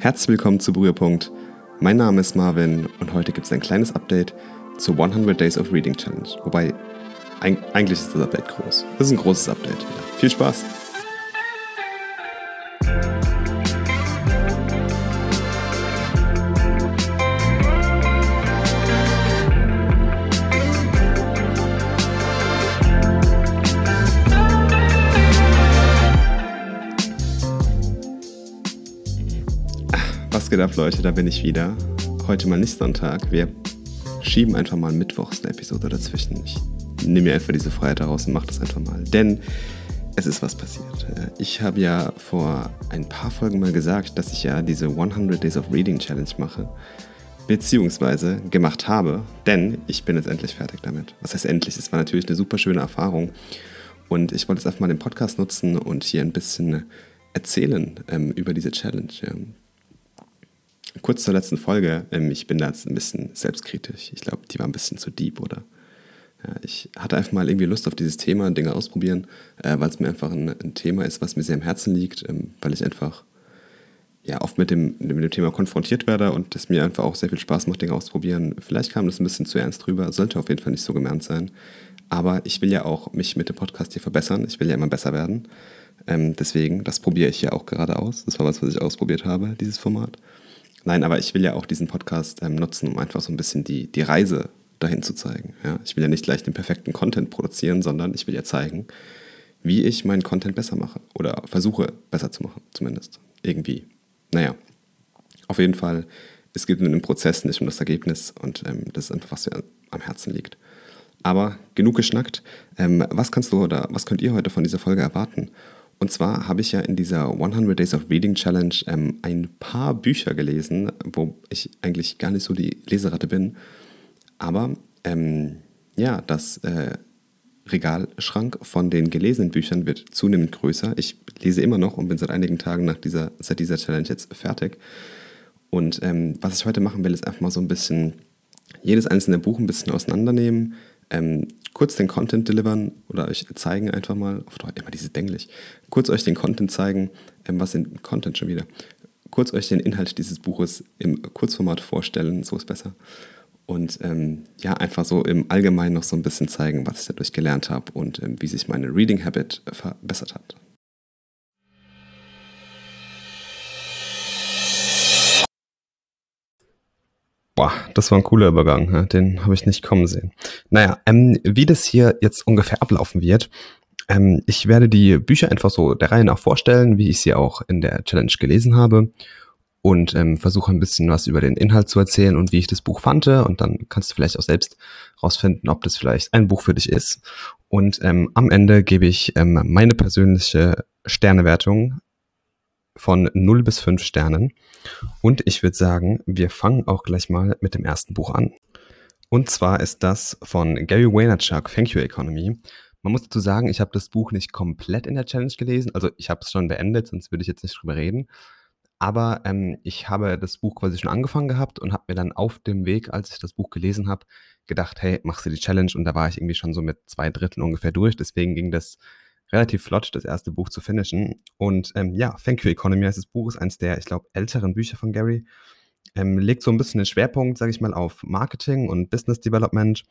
Herzlich willkommen zu Berührpunkt. Mein Name ist Marvin und heute gibt es ein kleines Update zur 100 Days of Reading Challenge. Wobei, eigentlich ist das Update groß. Das ist ein großes Update. Viel Spaß! Geht ab, Leute? Da bin ich wieder. Heute mal nicht Sonntag. Wir schieben einfach mal Mittwochs eine Episode dazwischen. Ich nehme mir einfach diese Freiheit heraus und mache das einfach mal. Denn es ist was passiert. Ich habe ja vor ein paar Folgen mal gesagt, dass ich ja diese 100 Days of Reading Challenge mache. Beziehungsweise gemacht habe, denn ich bin jetzt endlich fertig damit. Was heißt endlich? Es war natürlich eine super schöne Erfahrung. Und ich wollte jetzt einfach mal den Podcast nutzen und hier ein bisschen erzählen ähm, über diese Challenge. Ja. Kurz zur letzten Folge. Ähm, ich bin da jetzt ein bisschen selbstkritisch. Ich glaube, die war ein bisschen zu deep, oder? Ja, ich hatte einfach mal irgendwie Lust auf dieses Thema, Dinge ausprobieren, äh, weil es mir einfach ein, ein, Thema ist, was mir sehr am Herzen liegt, ähm, weil ich einfach ja, oft mit dem, mit dem Thema konfrontiert werde und es mir einfach auch sehr viel Spaß macht, Dinge auszuprobieren. Vielleicht kam das ein bisschen zu ernst drüber, sollte auf jeden Fall nicht so gemeint sein. Aber ich will ja auch mich mit dem Podcast hier verbessern. Ich will ja immer besser werden. Ähm, deswegen, das probiere ich ja auch gerade aus. Das war was, was ich ausprobiert habe, dieses Format. Nein, aber ich will ja auch diesen Podcast ähm, nutzen, um einfach so ein bisschen die, die Reise dahin zu zeigen. Ja? Ich will ja nicht gleich den perfekten Content produzieren, sondern ich will ja zeigen, wie ich meinen Content besser mache oder versuche besser zu machen, zumindest. Irgendwie. Naja, auf jeden Fall, es geht um den Prozess, nicht um das Ergebnis und ähm, das ist einfach, was mir am Herzen liegt. Aber genug geschnackt. Ähm, was kannst du oder was könnt ihr heute von dieser Folge erwarten? Und zwar habe ich ja in dieser 100 Days of Reading Challenge ähm, ein paar Bücher gelesen, wo ich eigentlich gar nicht so die Leseratte bin. Aber ähm, ja, das äh, Regalschrank von den gelesenen Büchern wird zunehmend größer. Ich lese immer noch und bin seit einigen Tagen nach dieser, seit dieser Challenge jetzt fertig. Und ähm, was ich heute machen will, ist einfach mal so ein bisschen jedes einzelne Buch ein bisschen auseinandernehmen, ähm, kurz den Content delivern oder euch zeigen einfach mal, auf Deutsch immer dieses Denglisch, kurz euch den Content zeigen, ähm, was in Content schon wieder, kurz euch den Inhalt dieses Buches im Kurzformat vorstellen, so ist besser. Und ähm, ja, einfach so im Allgemeinen noch so ein bisschen zeigen, was ich dadurch gelernt habe und ähm, wie sich meine Reading Habit verbessert hat. Boah, das war ein cooler Übergang. Den habe ich nicht kommen sehen. Naja, ähm, wie das hier jetzt ungefähr ablaufen wird. Ähm, ich werde die Bücher einfach so der Reihe nach vorstellen, wie ich sie auch in der Challenge gelesen habe. Und ähm, versuche ein bisschen was über den Inhalt zu erzählen und wie ich das Buch fand. Und dann kannst du vielleicht auch selbst rausfinden, ob das vielleicht ein Buch für dich ist. Und ähm, am Ende gebe ich ähm, meine persönliche Sternewertung von 0 bis 5 Sternen. Und ich würde sagen, wir fangen auch gleich mal mit dem ersten Buch an. Und zwar ist das von Gary Vaynerchuk, Thank You Economy. Man muss dazu sagen, ich habe das Buch nicht komplett in der Challenge gelesen. Also ich habe es schon beendet, sonst würde ich jetzt nicht drüber reden. Aber ähm, ich habe das Buch quasi schon angefangen gehabt und habe mir dann auf dem Weg, als ich das Buch gelesen habe, gedacht, hey, machst du die Challenge? Und da war ich irgendwie schon so mit zwei Dritteln ungefähr durch. Deswegen ging das relativ flott, das erste Buch zu finishen. Und ähm, ja, Thank You Economy heißt das Buch, ist eines der, ich glaube, älteren Bücher von Gary. Ähm, legt so ein bisschen den Schwerpunkt, sage ich mal, auf Marketing und Business Development.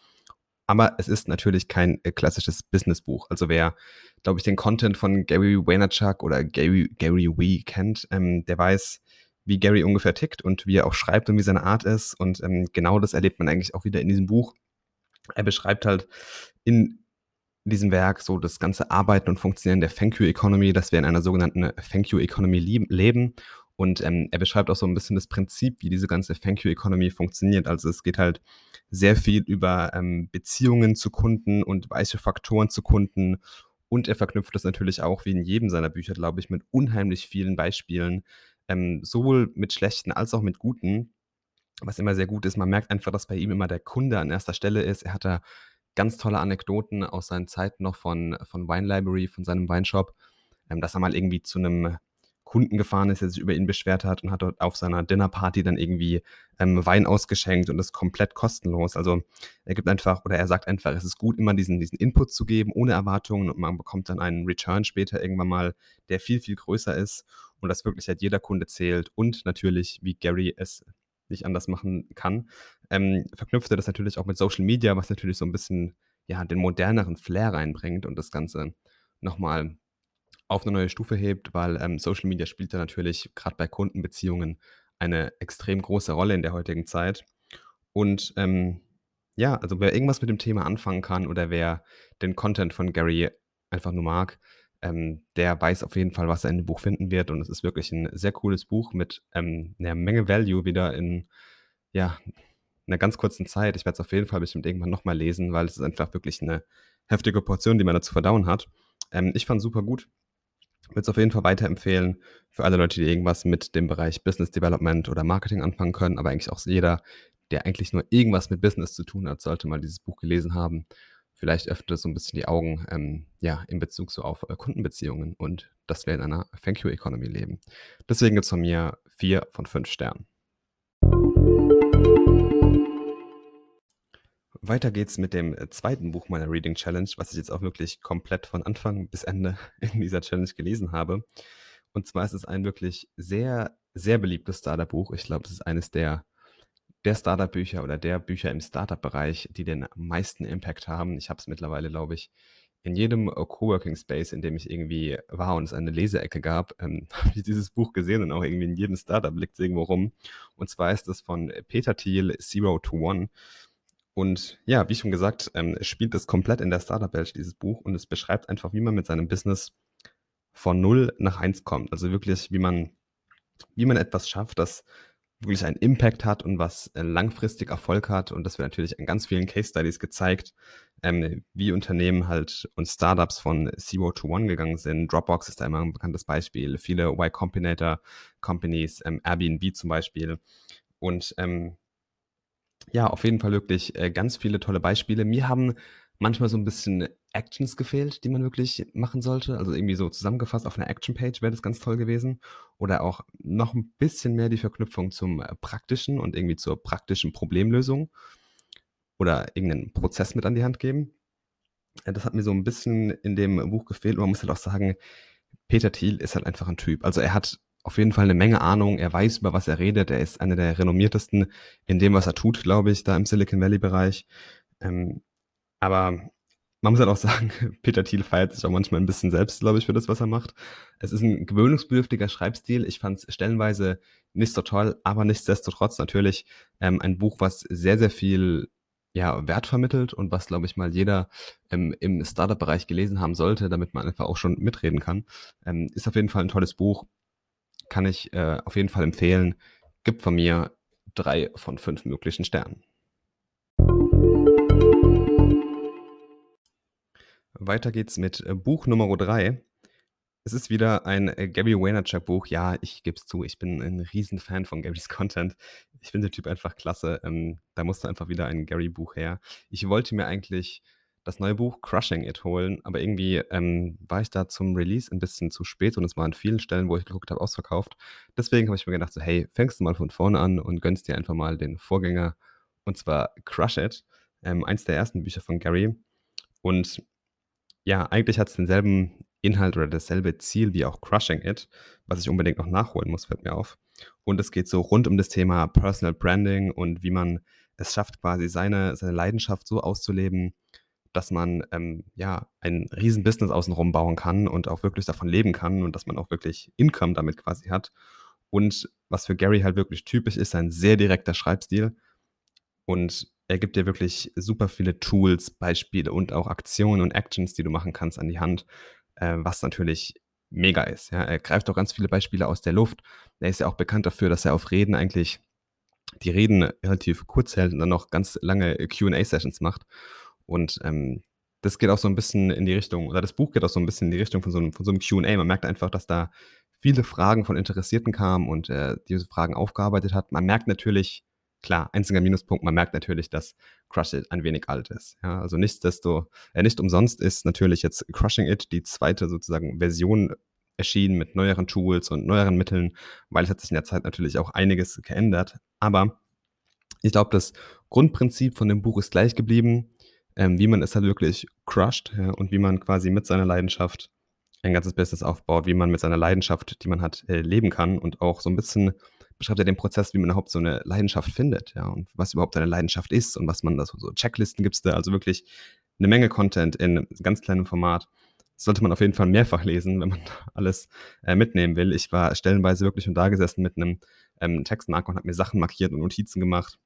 Aber es ist natürlich kein äh, klassisches Businessbuch. Also wer, glaube ich, den Content von Gary Vaynerchuk oder Gary, Gary Wee kennt, ähm, der weiß, wie Gary ungefähr tickt und wie er auch schreibt und wie seine Art ist. Und ähm, genau das erlebt man eigentlich auch wieder in diesem Buch. Er beschreibt halt in in diesem Werk so das ganze Arbeiten und Funktionieren der Thank You Economy, dass wir in einer sogenannten Thank You Economy leben. Und ähm, er beschreibt auch so ein bisschen das Prinzip, wie diese ganze Thank You Economy funktioniert. Also es geht halt sehr viel über ähm, Beziehungen zu Kunden und weiche Faktoren zu Kunden. Und er verknüpft das natürlich auch, wie in jedem seiner Bücher, glaube ich, mit unheimlich vielen Beispielen, ähm, sowohl mit schlechten als auch mit guten. Was immer sehr gut ist, man merkt einfach, dass bei ihm immer der Kunde an erster Stelle ist. Er hat da ganz tolle Anekdoten aus seinen Zeiten noch von, von Wine Library, von seinem Weinshop, ähm, dass er mal irgendwie zu einem Kunden gefahren ist, der sich über ihn beschwert hat und hat dort auf seiner Dinnerparty dann irgendwie ähm, Wein ausgeschenkt und ist komplett kostenlos. Also er gibt einfach, oder er sagt einfach, es ist gut, immer diesen, diesen Input zu geben, ohne Erwartungen und man bekommt dann einen Return später irgendwann mal, der viel, viel größer ist. und dass wirklich halt jeder Kunde zählt und natürlich, wie Gary es nicht anders machen kann, ähm, verknüpft er das natürlich auch mit Social Media, was natürlich so ein bisschen ja, den moderneren Flair reinbringt und das Ganze nochmal auf eine neue Stufe hebt, weil ähm, Social Media spielt da natürlich gerade bei Kundenbeziehungen eine extrem große Rolle in der heutigen Zeit. Und ähm, ja, also wer irgendwas mit dem Thema anfangen kann oder wer den Content von Gary einfach nur mag, ähm, der weiß auf jeden Fall, was er in dem Buch finden wird. Und es ist wirklich ein sehr cooles Buch mit ähm, einer Menge Value wieder in ja, einer ganz kurzen Zeit. Ich werde es auf jeden Fall bestimmt irgendwann nochmal lesen, weil es ist einfach wirklich eine heftige Portion, die man da zu verdauen hat. Ähm, ich fand es super gut. Würde es auf jeden Fall weiterempfehlen für alle Leute, die irgendwas mit dem Bereich Business Development oder Marketing anfangen können, aber eigentlich auch jeder, der eigentlich nur irgendwas mit Business zu tun hat, sollte mal dieses Buch gelesen haben. Vielleicht öffnet es so ein bisschen die Augen, ähm, ja, in Bezug so auf äh, Kundenbeziehungen und dass wir in einer Thank You Economy leben. Deswegen gibt es von mir vier von fünf Sternen. Weiter geht's mit dem äh, zweiten Buch meiner Reading Challenge, was ich jetzt auch wirklich komplett von Anfang bis Ende in dieser Challenge gelesen habe. Und zwar ist es ein wirklich sehr, sehr beliebtes Startup-Buch. Ich glaube, es ist eines der, der Startup-Bücher oder der Bücher im Startup-Bereich, die den meisten Impact haben. Ich habe es mittlerweile, glaube ich, in jedem äh, Coworking Space, in dem ich irgendwie war und es eine Leseecke gab, ähm, habe ich dieses Buch gesehen und auch irgendwie in jedem Startup liegt es irgendwo rum. Und zwar ist es von Peter Thiel, Zero to One. Und ja, wie schon gesagt, ähm, spielt es komplett in der Startup-Welt, dieses Buch, und es beschreibt einfach, wie man mit seinem Business von null nach eins kommt. Also wirklich, wie man, wie man etwas schafft, das wirklich einen Impact hat und was äh, langfristig Erfolg hat. Und das wird natürlich in ganz vielen Case Studies gezeigt, ähm, wie Unternehmen halt und Startups von Zero to One gegangen sind. Dropbox ist da immer ein bekanntes Beispiel. Viele Y Combinator Companies, ähm, Airbnb zum Beispiel. Und ähm, ja, auf jeden Fall wirklich äh, ganz viele tolle Beispiele. Mir haben manchmal so ein bisschen Actions gefehlt, die man wirklich machen sollte. Also irgendwie so zusammengefasst auf einer Action-Page wäre das ganz toll gewesen. Oder auch noch ein bisschen mehr die Verknüpfung zum äh, Praktischen und irgendwie zur praktischen Problemlösung. Oder irgendeinen Prozess mit an die Hand geben. Äh, das hat mir so ein bisschen in dem Buch gefehlt. Und man muss halt auch sagen, Peter Thiel ist halt einfach ein Typ. Also er hat auf jeden Fall eine Menge Ahnung. Er weiß, über was er redet. Er ist einer der renommiertesten in dem, was er tut, glaube ich, da im Silicon Valley-Bereich. Ähm, aber man muss halt auch sagen, Peter Thiel feiert sich auch manchmal ein bisschen selbst, glaube ich, für das, was er macht. Es ist ein gewöhnungsbedürftiger Schreibstil. Ich fand es stellenweise nicht so toll, aber nichtsdestotrotz natürlich ähm, ein Buch, was sehr, sehr viel ja, Wert vermittelt und was, glaube ich, mal jeder ähm, im Startup-Bereich gelesen haben sollte, damit man einfach auch schon mitreden kann. Ähm, ist auf jeden Fall ein tolles Buch kann ich äh, auf jeden Fall empfehlen. Gibt von mir drei von fünf möglichen Sternen. Weiter geht's mit äh, Buch Nummer drei. Es ist wieder ein äh, Gary Vaynerchuk Buch. Ja, ich gebe es zu, ich bin ein Riesenfan von Garys Content. Ich finde den Typ einfach klasse. Ähm, da musste einfach wieder ein Gary Buch her. Ich wollte mir eigentlich das neue Buch Crushing It holen, aber irgendwie ähm, war ich da zum Release ein bisschen zu spät und es war an vielen Stellen, wo ich geguckt habe, ausverkauft. Deswegen habe ich mir gedacht, so, hey, fängst du mal von vorne an und gönnst dir einfach mal den Vorgänger und zwar Crush It, ähm, eins der ersten Bücher von Gary. Und ja, eigentlich hat es denselben Inhalt oder dasselbe Ziel wie auch Crushing It, was ich unbedingt noch nachholen muss, fällt mir auf. Und es geht so rund um das Thema Personal Branding und wie man es schafft, quasi seine, seine Leidenschaft so auszuleben, dass man ähm, ja ein Riesenbusiness außenrum bauen kann und auch wirklich davon leben kann und dass man auch wirklich Income damit quasi hat. Und was für Gary halt wirklich typisch ist, ein sehr direkter Schreibstil. Und er gibt dir wirklich super viele Tools, Beispiele und auch Aktionen und Actions, die du machen kannst, an die Hand, äh, was natürlich mega ist. Ja. Er greift auch ganz viele Beispiele aus der Luft. Er ist ja auch bekannt dafür, dass er auf Reden eigentlich die Reden relativ kurz hält und dann noch ganz lange QA-Sessions macht. Und ähm, das geht auch so ein bisschen in die Richtung, oder das Buch geht auch so ein bisschen in die Richtung von so einem, von so einem QA. Man merkt einfach, dass da viele Fragen von Interessierten kamen und äh, diese Fragen aufgearbeitet hat. Man merkt natürlich, klar, einziger Minuspunkt, man merkt natürlich, dass Crush It ein wenig alt ist. Ja, also nichtsdesto, äh, nicht umsonst ist natürlich jetzt Crushing It die zweite sozusagen Version erschienen mit neueren Tools und neueren Mitteln, weil es hat sich in der Zeit natürlich auch einiges geändert. Aber ich glaube, das Grundprinzip von dem Buch ist gleich geblieben ähm, wie man es halt wirklich crusht ja, und wie man quasi mit seiner Leidenschaft ein ganzes Business aufbaut, wie man mit seiner Leidenschaft, die man hat, äh, leben kann und auch so ein bisschen beschreibt er den Prozess, wie man überhaupt so eine Leidenschaft findet, ja, und was überhaupt eine Leidenschaft ist und was man da so, Checklisten gibt es da, also wirklich eine Menge Content in ganz kleinem Format. Das sollte man auf jeden Fall mehrfach lesen, wenn man alles äh, mitnehmen will. Ich war stellenweise wirklich schon da gesessen mit einem ähm, Textmarker und habe mir Sachen markiert und Notizen gemacht.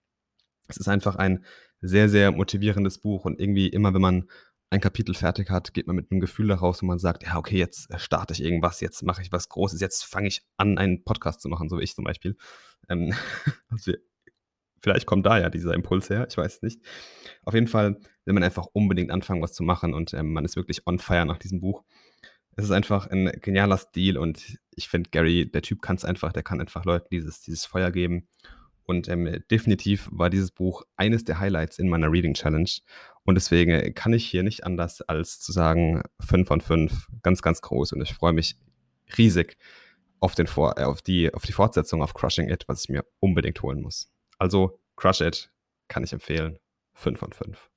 Es ist einfach ein sehr, sehr motivierendes Buch und irgendwie immer, wenn man ein Kapitel fertig hat, geht man mit einem Gefühl daraus, wo man sagt, ja, okay, jetzt äh, starte ich irgendwas, jetzt mache ich was Großes, jetzt fange ich an, einen Podcast zu machen, so wie ich zum Beispiel. Ähm, also, vielleicht kommt da ja dieser Impuls her, ich weiß nicht. Auf jeden Fall will man einfach unbedingt anfangen, was zu machen und ähm, man ist wirklich on fire nach diesem Buch. Es ist einfach ein genialer Stil und ich finde, Gary, der Typ kann es einfach, der kann einfach Leuten dieses, dieses Feuer geben. Und ähm, definitiv war dieses Buch eines der Highlights in meiner Reading Challenge. Und deswegen kann ich hier nicht anders als zu sagen, 5 von 5, ganz, ganz groß. Und ich freue mich riesig auf, den Vor äh, auf, die, auf die Fortsetzung auf Crushing It, was ich mir unbedingt holen muss. Also Crush It kann ich empfehlen. 5 von 5.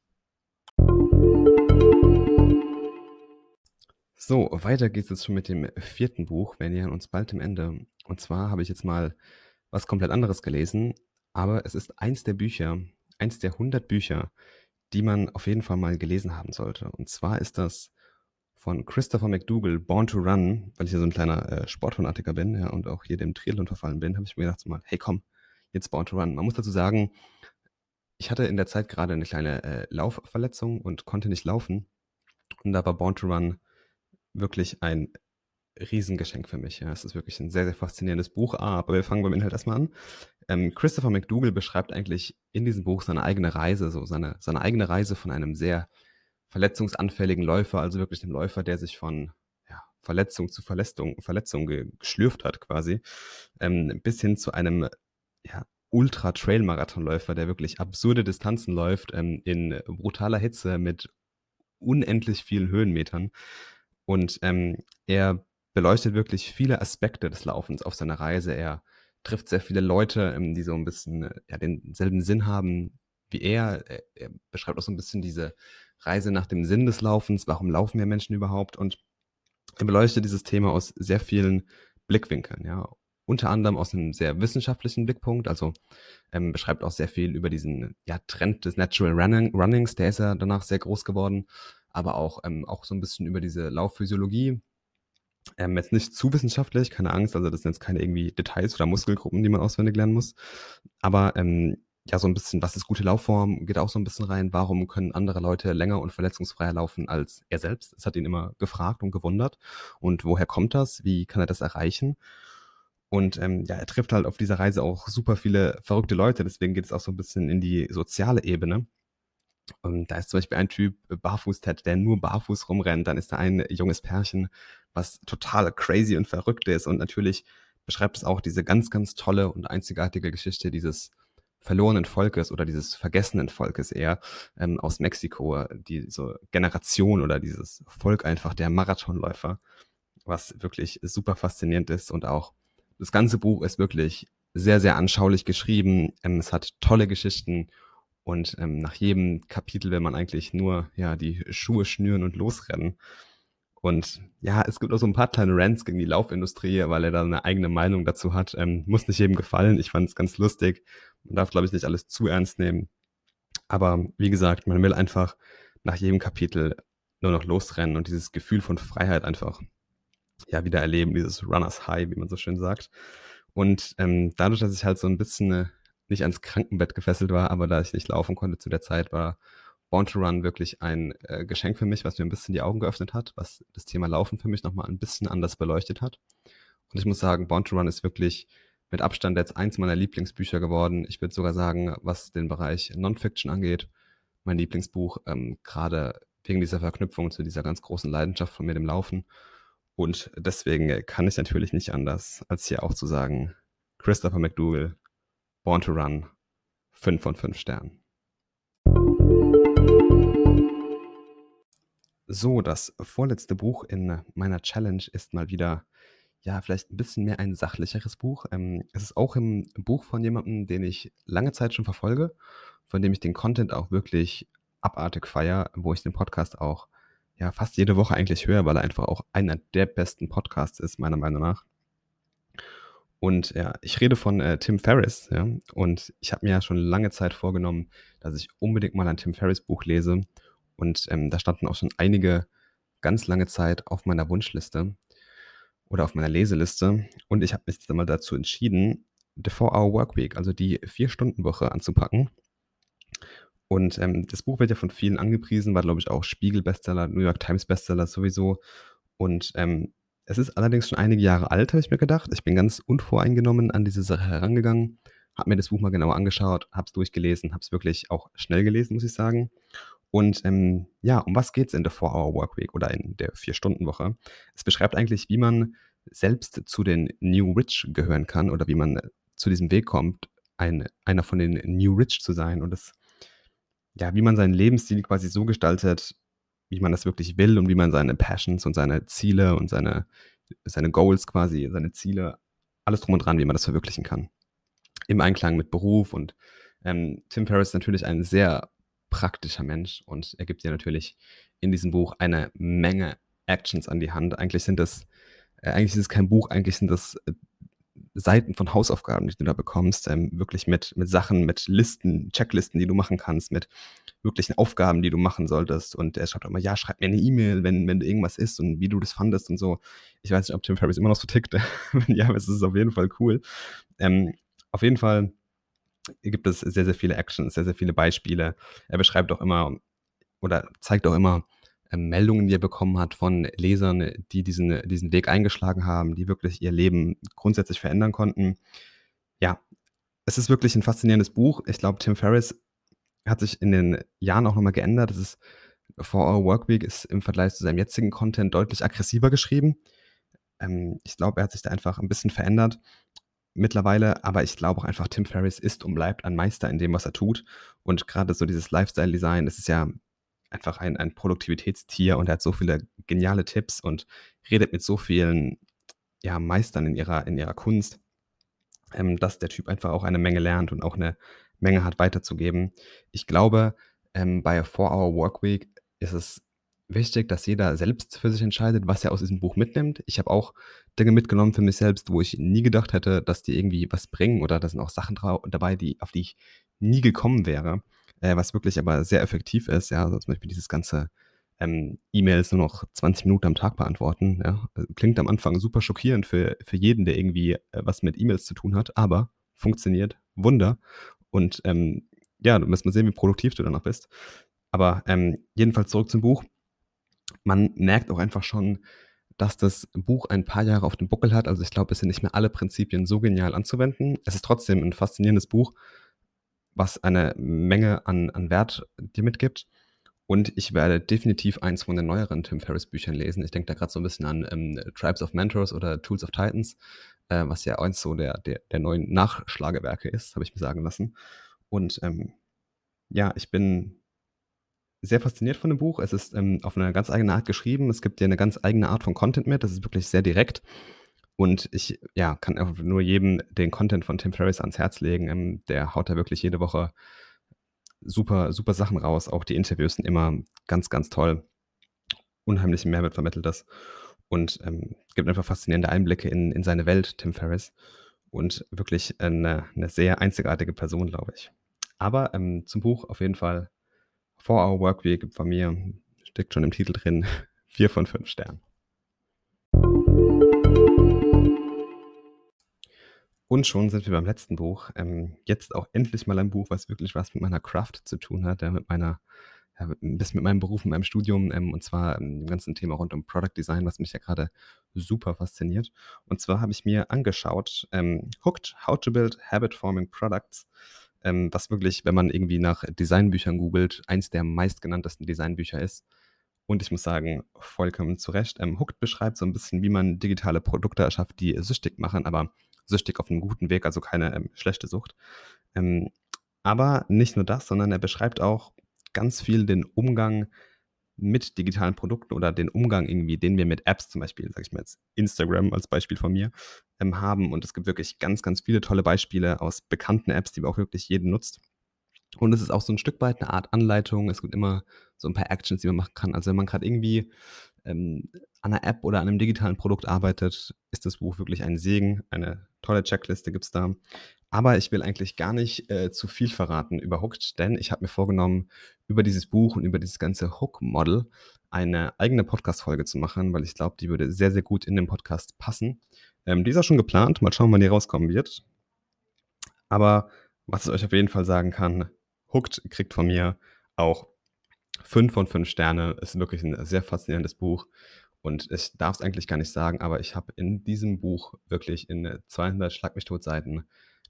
So, weiter geht es jetzt schon mit dem vierten Buch. Wir nähern uns bald dem Ende. Und zwar habe ich jetzt mal was komplett anderes gelesen, aber es ist eins der Bücher, eins der 100 Bücher, die man auf jeden Fall mal gelesen haben sollte. Und zwar ist das von Christopher McDougall, Born to Run, weil ich ja so ein kleiner äh, Sportfanatiker bin ja, und auch hier dem Triathlon verfallen bin, habe ich mir gedacht, so mal, hey komm, jetzt Born to Run. Man muss dazu sagen, ich hatte in der Zeit gerade eine kleine äh, Laufverletzung und konnte nicht laufen. Und da war Born to Run wirklich ein Riesengeschenk für mich. Ja, es ist wirklich ein sehr, sehr faszinierendes Buch. Ah, aber wir fangen beim Inhalt erstmal an. Ähm, Christopher McDougall beschreibt eigentlich in diesem Buch seine eigene Reise, so seine, seine eigene Reise von einem sehr verletzungsanfälligen Läufer, also wirklich einem Läufer, der sich von ja, Verletzung zu Verletzung, Verletzung geschlürft hat quasi, ähm, bis hin zu einem ja, Ultra-Trail-Marathonläufer, der wirklich absurde Distanzen läuft, ähm, in brutaler Hitze mit unendlich vielen Höhenmetern. Und ähm, er beleuchtet wirklich viele Aspekte des Laufens auf seiner Reise. Er trifft sehr viele Leute, ähm, die so ein bisschen ja, denselben Sinn haben wie er. Er beschreibt auch so ein bisschen diese Reise nach dem Sinn des Laufens. Warum laufen wir Menschen überhaupt? Und er beleuchtet dieses Thema aus sehr vielen Blickwinkeln, ja. Unter anderem aus einem sehr wissenschaftlichen Blickpunkt, also ähm, beschreibt auch sehr viel über diesen ja, Trend des Natural Running, Runnings, der ist ja danach sehr groß geworden, aber auch, ähm, auch so ein bisschen über diese Laufphysiologie, ähm, jetzt nicht zu wissenschaftlich, keine Angst, also das sind jetzt keine irgendwie Details oder Muskelgruppen, die man auswendig lernen muss. Aber ähm, ja, so ein bisschen, was ist gute Laufform, geht auch so ein bisschen rein. Warum können andere Leute länger und verletzungsfreier laufen als er selbst? Es hat ihn immer gefragt und gewundert. Und woher kommt das? Wie kann er das erreichen? Und ähm, ja, er trifft halt auf dieser Reise auch super viele verrückte Leute. Deswegen geht es auch so ein bisschen in die soziale Ebene. Und da ist zum Beispiel ein Typ, äh, Barfuß-Ted, der nur barfuß rumrennt. Dann ist da ein junges Pärchen, was total crazy und verrückt ist. Und natürlich beschreibt es auch diese ganz, ganz tolle und einzigartige Geschichte dieses verlorenen Volkes oder dieses vergessenen Volkes eher ähm, aus Mexiko, die so Generation oder dieses Volk einfach der Marathonläufer, was wirklich super faszinierend ist und auch das ganze Buch ist wirklich sehr, sehr anschaulich geschrieben. Ähm, es hat tolle Geschichten und ähm, nach jedem Kapitel will man eigentlich nur ja die Schuhe schnüren und losrennen. Und ja, es gibt auch so ein paar kleine Rants gegen die Laufindustrie, weil er da eine eigene Meinung dazu hat. Ähm, muss nicht jedem gefallen. Ich fand es ganz lustig. Man darf, glaube ich, nicht alles zu ernst nehmen. Aber wie gesagt, man will einfach nach jedem Kapitel nur noch losrennen und dieses Gefühl von Freiheit einfach ja wieder erleben, dieses Runners High, wie man so schön sagt. Und ähm, dadurch, dass ich halt so ein bisschen eine nicht ans Krankenbett gefesselt war, aber da ich nicht laufen konnte zu der Zeit, war Born to Run wirklich ein äh, Geschenk für mich, was mir ein bisschen die Augen geöffnet hat, was das Thema Laufen für mich nochmal ein bisschen anders beleuchtet hat. Und ich muss sagen, Born to Run ist wirklich mit Abstand jetzt eins meiner Lieblingsbücher geworden. Ich würde sogar sagen, was den Bereich Non-Fiction angeht, mein Lieblingsbuch, ähm, gerade wegen dieser Verknüpfung zu dieser ganz großen Leidenschaft von mir, dem Laufen. Und deswegen kann ich natürlich nicht anders, als hier auch zu sagen, Christopher McDougall, Born to Run, 5 von 5 Sternen. So, das vorletzte Buch in meiner Challenge ist mal wieder, ja, vielleicht ein bisschen mehr ein sachlicheres Buch. Ähm, es ist auch ein Buch von jemandem, den ich lange Zeit schon verfolge, von dem ich den Content auch wirklich abartig feier, wo ich den Podcast auch ja fast jede Woche eigentlich höre, weil er einfach auch einer der besten Podcasts ist, meiner Meinung nach. Und ja, ich rede von äh, Tim Ferriss, ja, und ich habe mir ja schon lange Zeit vorgenommen, dass ich unbedingt mal ein Tim Ferriss Buch lese. Und ähm, da standen auch schon einige ganz lange Zeit auf meiner Wunschliste oder auf meiner Leseliste. Und ich habe mich jetzt einmal dazu entschieden, The 4-Hour Workweek, also die Vier-Stunden-Woche anzupacken. Und ähm, das Buch wird ja von vielen angepriesen, war, glaube ich, auch Spiegel-Bestseller, New York Times-Bestseller sowieso. Und ähm, es ist allerdings schon einige Jahre alt, habe ich mir gedacht. Ich bin ganz unvoreingenommen an diese Sache herangegangen, habe mir das Buch mal genauer angeschaut, habe es durchgelesen, habe es wirklich auch schnell gelesen, muss ich sagen. Und ähm, ja, um was geht es in der 4-Hour Workweek oder in der Vier-Stunden-Woche? Es beschreibt eigentlich, wie man selbst zu den New Rich gehören kann oder wie man zu diesem Weg kommt, ein, einer von den New Rich zu sein und das, ja, wie man seinen Lebensstil quasi so gestaltet, wie man das wirklich will und wie man seine Passions und seine Ziele und seine, seine Goals quasi, seine Ziele, alles drum und dran, wie man das verwirklichen kann. Im Einklang mit Beruf und ähm, Tim Ferriss ist natürlich ein sehr praktischer Mensch und er gibt dir natürlich in diesem Buch eine Menge Actions an die Hand. Eigentlich sind das, äh, eigentlich ist es kein Buch, eigentlich sind das äh, Seiten von Hausaufgaben, die du da bekommst, ähm, wirklich mit, mit Sachen, mit Listen, Checklisten, die du machen kannst, mit wirklichen Aufgaben, die du machen solltest. Und er schreibt auch immer, ja, schreib mir eine E-Mail, wenn, wenn irgendwas ist und wie du das fandest und so. Ich weiß nicht, ob Tim Ferriss immer noch so tickt. ja, aber es ist auf jeden Fall cool. Ähm, auf jeden Fall gibt es sehr, sehr viele Actions, sehr, sehr viele Beispiele. Er beschreibt auch immer oder zeigt auch immer äh, Meldungen, die er bekommen hat von Lesern, die diesen, diesen Weg eingeschlagen haben, die wirklich ihr Leben grundsätzlich verändern konnten. Ja, es ist wirklich ein faszinierendes Buch. Ich glaube, Tim Ferriss hat sich in den Jahren auch nochmal geändert. Es ist For Our Workweek ist im Vergleich zu seinem jetzigen Content deutlich aggressiver geschrieben. Ähm, ich glaube, er hat sich da einfach ein bisschen verändert mittlerweile, aber ich glaube auch einfach, Tim Ferriss ist und bleibt ein Meister in dem, was er tut. Und gerade so dieses Lifestyle-Design, das ist ja einfach ein, ein Produktivitätstier und er hat so viele geniale Tipps und redet mit so vielen ja, Meistern in ihrer, in ihrer Kunst, ähm, dass der Typ einfach auch eine Menge lernt und auch eine Menge hat weiterzugeben. Ich glaube, ähm, bei a 4-Hour Workweek ist es wichtig, dass jeder selbst für sich entscheidet, was er aus diesem Buch mitnimmt. Ich habe auch Dinge mitgenommen für mich selbst, wo ich nie gedacht hätte, dass die irgendwie was bringen oder da sind auch Sachen dabei, die, auf die ich nie gekommen wäre, äh, was wirklich aber sehr effektiv ist. Ja, also zum Beispiel dieses ganze ähm, E-Mails nur noch 20 Minuten am Tag beantworten. Ja. Also klingt am Anfang super schockierend für, für jeden, der irgendwie äh, was mit E-Mails zu tun hat, aber funktioniert Wunder. Und ähm, ja, du musst mal sehen, wie produktiv du danach bist. Aber ähm, jedenfalls zurück zum Buch man merkt auch einfach schon, dass das Buch ein paar Jahre auf dem Buckel hat. Also ich glaube, es sind nicht mehr alle Prinzipien so genial anzuwenden. Es ist trotzdem ein faszinierendes Buch, was eine Menge an, an Wert dir mitgibt. Und ich werde definitiv eins von den neueren Tim Ferriss Büchern lesen. Ich denke da gerade so ein bisschen an ähm, Tribes of Mentors oder Tools of Titans, äh, was ja eins so der, der, der neuen Nachschlagewerke ist, habe ich mir sagen lassen. Und ähm, ja, ich bin sehr fasziniert von dem Buch. Es ist ähm, auf eine ganz eigene Art geschrieben. Es gibt dir eine ganz eigene Art von Content mit. Das ist wirklich sehr direkt. Und ich ja, kann einfach nur jedem den Content von Tim Ferriss ans Herz legen. Ähm, der haut da wirklich jede Woche super, super Sachen raus. Auch die Interviews sind immer ganz, ganz toll. Unheimlichen Mehrwert vermittelt das. Und ähm, gibt einfach faszinierende Einblicke in, in seine Welt, Tim Ferriss. Und wirklich eine, eine sehr einzigartige Person, glaube ich. Aber ähm, zum Buch auf jeden Fall 4-Hour Workweek von mir, steckt schon im Titel drin, 4 von 5 Sternen. Und schon sind wir beim letzten Buch. Ähm, jetzt auch endlich mal ein Buch, was wirklich was mit meiner Craft zu tun hat, ja, mit meiner, ja, bisschen mit meinem Beruf, mit meinem Studium, ähm, und zwar ähm, dem ganzen Thema rund um Product Design, was mich ja gerade super fasziniert. Und zwar habe ich mir angeschaut, ähm, Hooked, How to Build Habit Forming Products ähm, was wirklich, wenn man irgendwie nach Designbüchern googelt, eins der meistgenanntesten Designbücher ist. Und ich muss sagen, vollkommen zu Recht. Ähm, Hooked beschreibt so ein bisschen, wie man digitale Produkte erschafft, die süchtig machen, aber süchtig auf einem guten Weg, also keine ähm, schlechte Sucht. Ähm, aber nicht nur das, sondern er beschreibt auch ganz viel den Umgang mit digitalen Produkten oder den Umgang irgendwie, den wir mit Apps zum Beispiel, sage ich mal jetzt Instagram als Beispiel von mir, ähm, haben. Und es gibt wirklich ganz, ganz viele tolle Beispiele aus bekannten Apps, die auch wirklich jeden nutzt. Und es ist auch so ein Stück weit eine Art Anleitung. Es gibt immer so ein paar Actions, die man machen kann. Also wenn man gerade irgendwie ähm, an einer App oder an einem digitalen Produkt arbeitet, ist das Buch wirklich ein Segen. Eine tolle Checkliste gibt es da. Aber ich will eigentlich gar nicht äh, zu viel verraten über Hooked, denn ich habe mir vorgenommen, über dieses Buch und über dieses ganze Hook-Model eine eigene Podcast-Folge zu machen, weil ich glaube, die würde sehr, sehr gut in den Podcast passen. Ähm, die ist auch schon geplant. Mal schauen, wann die rauskommen wird. Aber was ich euch auf jeden Fall sagen kann, Hooked kriegt von mir auch 5 von 5 Sterne. Ist wirklich ein sehr faszinierendes Buch. Und ich darf es eigentlich gar nicht sagen, aber ich habe in diesem Buch wirklich in 200 Schlag mich tot Seiten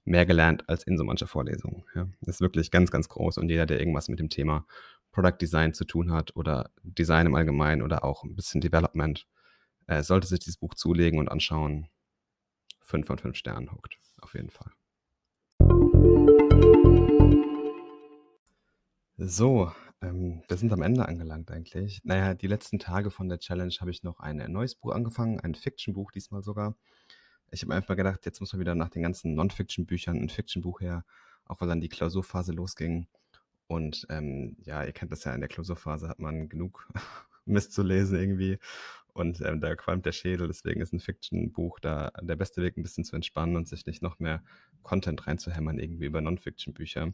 mehr gelernt als in so mancher Vorlesung. Ja. Ist wirklich ganz, ganz groß. Und jeder, der irgendwas mit dem Thema Product Design zu tun hat oder Design im Allgemeinen oder auch ein bisschen Development, äh, sollte sich dieses Buch zulegen und anschauen. 5 von 5 Sternen huckt, auf jeden Fall. So, ähm, wir sind am Ende angelangt eigentlich. Naja, die letzten Tage von der Challenge habe ich noch ein neues Buch angefangen, ein Fiction-Buch diesmal sogar. Ich habe einfach gedacht, jetzt muss man wieder nach den ganzen Non-Fiction-Büchern ein Fiction-Buch her, auch weil dann die Klausurphase losging. Und ähm, ja, ihr kennt das ja, in der Klausurphase hat man genug Mist zu lesen irgendwie. Und ähm, da qualmt der Schädel, deswegen ist ein Fiction-Buch da der beste Weg, ein bisschen zu entspannen und sich nicht noch mehr Content reinzuhämmern, irgendwie über Non-Fiction-Bücher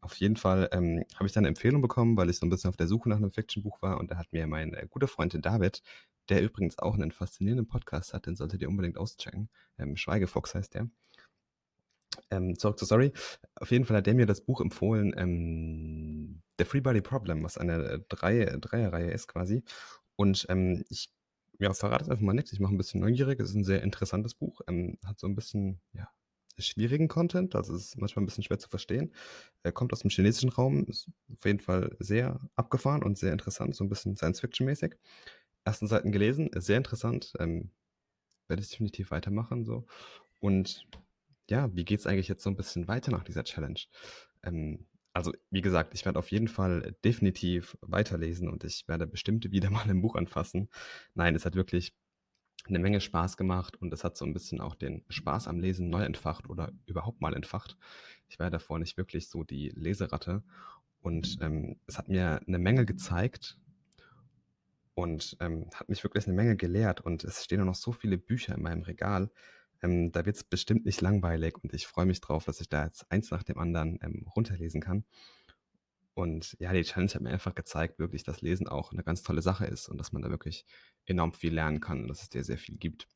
auf jeden Fall ähm, habe ich dann eine Empfehlung bekommen, weil ich so ein bisschen auf der Suche nach einem Fiction-Buch war und da hat mir mein äh, guter Freund David, der übrigens auch einen faszinierenden Podcast hat, den solltet ihr unbedingt auschecken. Ähm, Schweigefox heißt der. Ähm, zurück zur Story. Auf jeden Fall hat der mir das Buch empfohlen, ähm, The Free Body Problem, was eine äh, Dreier, Dreierreihe ist quasi. Und ähm, ich ja, verrate es einfach mal nichts. Ich mache ein bisschen neugierig. Es ist ein sehr interessantes Buch. Ähm, hat so ein bisschen, ja, schwierigen Content, also es ist manchmal ein bisschen schwer zu verstehen. Er kommt aus dem chinesischen Raum, ist auf jeden Fall sehr abgefahren und sehr interessant, so ein bisschen Science-Fiction-mäßig. Ersten Seiten gelesen, sehr interessant, ähm, werde ich definitiv weitermachen. So. Und ja, wie geht es eigentlich jetzt so ein bisschen weiter nach dieser Challenge? Ähm, also, wie gesagt, ich werde auf jeden Fall definitiv weiterlesen und ich werde bestimmt wieder mal ein Buch anfassen. Nein, es hat wirklich eine Menge Spaß gemacht und es hat so ein bisschen auch den Spaß am Lesen neu entfacht oder überhaupt mal entfacht. Ich war davor nicht wirklich so die Leseratte und ähm, es hat mir eine Menge gezeigt und ähm, hat mich wirklich eine Menge gelehrt und es stehen noch so viele Bücher in meinem Regal. Ähm, da wird es bestimmt nicht langweilig und ich freue mich drauf, dass ich da jetzt eins nach dem anderen ähm, runterlesen kann. Und ja, die Challenge hat mir einfach gezeigt, wirklich, dass Lesen auch eine ganz tolle Sache ist und dass man da wirklich enorm viel lernen kann und dass es dir sehr viel gibt.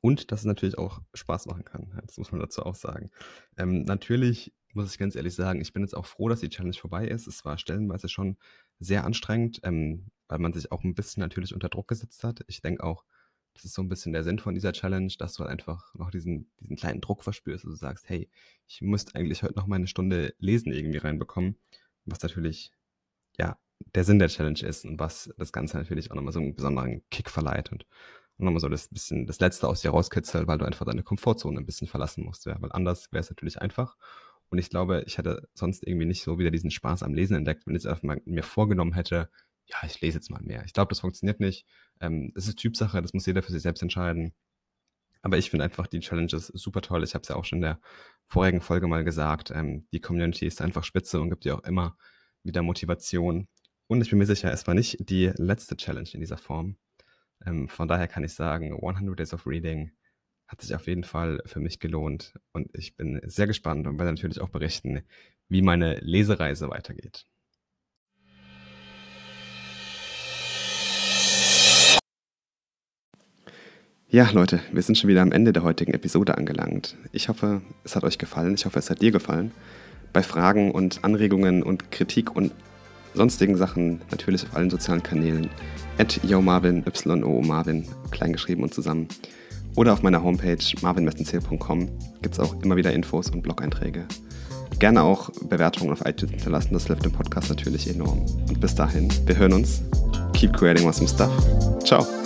Und dass es natürlich auch Spaß machen kann. Das muss man dazu auch sagen. Ähm, natürlich muss ich ganz ehrlich sagen, ich bin jetzt auch froh, dass die Challenge vorbei ist. Es war stellenweise schon sehr anstrengend, ähm, weil man sich auch ein bisschen natürlich unter Druck gesetzt hat. Ich denke auch, das ist so ein bisschen der Sinn von dieser Challenge, dass du halt einfach noch diesen, diesen kleinen Druck verspürst und du sagst, hey, ich müsste eigentlich heute noch mal eine Stunde Lesen irgendwie reinbekommen was natürlich ja der Sinn der Challenge ist und was das Ganze natürlich auch nochmal so einen besonderen Kick verleiht und nochmal so das bisschen das Letzte aus dir rauskitzelt, weil du einfach deine Komfortzone ein bisschen verlassen musst. Ja. Weil anders wäre es natürlich einfach. Und ich glaube, ich hätte sonst irgendwie nicht so wieder diesen Spaß am Lesen entdeckt, wenn ich jetzt einfach mal mir vorgenommen hätte, ja, ich lese jetzt mal mehr. Ich glaube, das funktioniert nicht. Ähm, es ist Typsache, das muss jeder für sich selbst entscheiden. Aber ich finde einfach die Challenges super toll. Ich habe es ja auch schon in der vorigen Folge mal gesagt. Ähm, die Community ist einfach spitze und gibt dir auch immer wieder Motivation. Und ich bin mir sicher, es war nicht die letzte Challenge in dieser Form. Ähm, von daher kann ich sagen, 100 Days of Reading hat sich auf jeden Fall für mich gelohnt. Und ich bin sehr gespannt und werde natürlich auch berichten, wie meine Lesereise weitergeht. Ja, Leute, wir sind schon wieder am Ende der heutigen Episode angelangt. Ich hoffe, es hat euch gefallen. Ich hoffe, es hat dir gefallen. Bei Fragen und Anregungen und Kritik und sonstigen Sachen natürlich auf allen sozialen Kanälen. At YoMarvin, Y-O Marvin, kleingeschrieben und zusammen. Oder auf meiner Homepage marvinmessenzähl.com gibt es auch immer wieder Infos und Blog-Einträge. Gerne auch Bewertungen auf iTunes hinterlassen, das hilft dem Podcast natürlich enorm. Und bis dahin, wir hören uns. Keep creating awesome stuff. Ciao.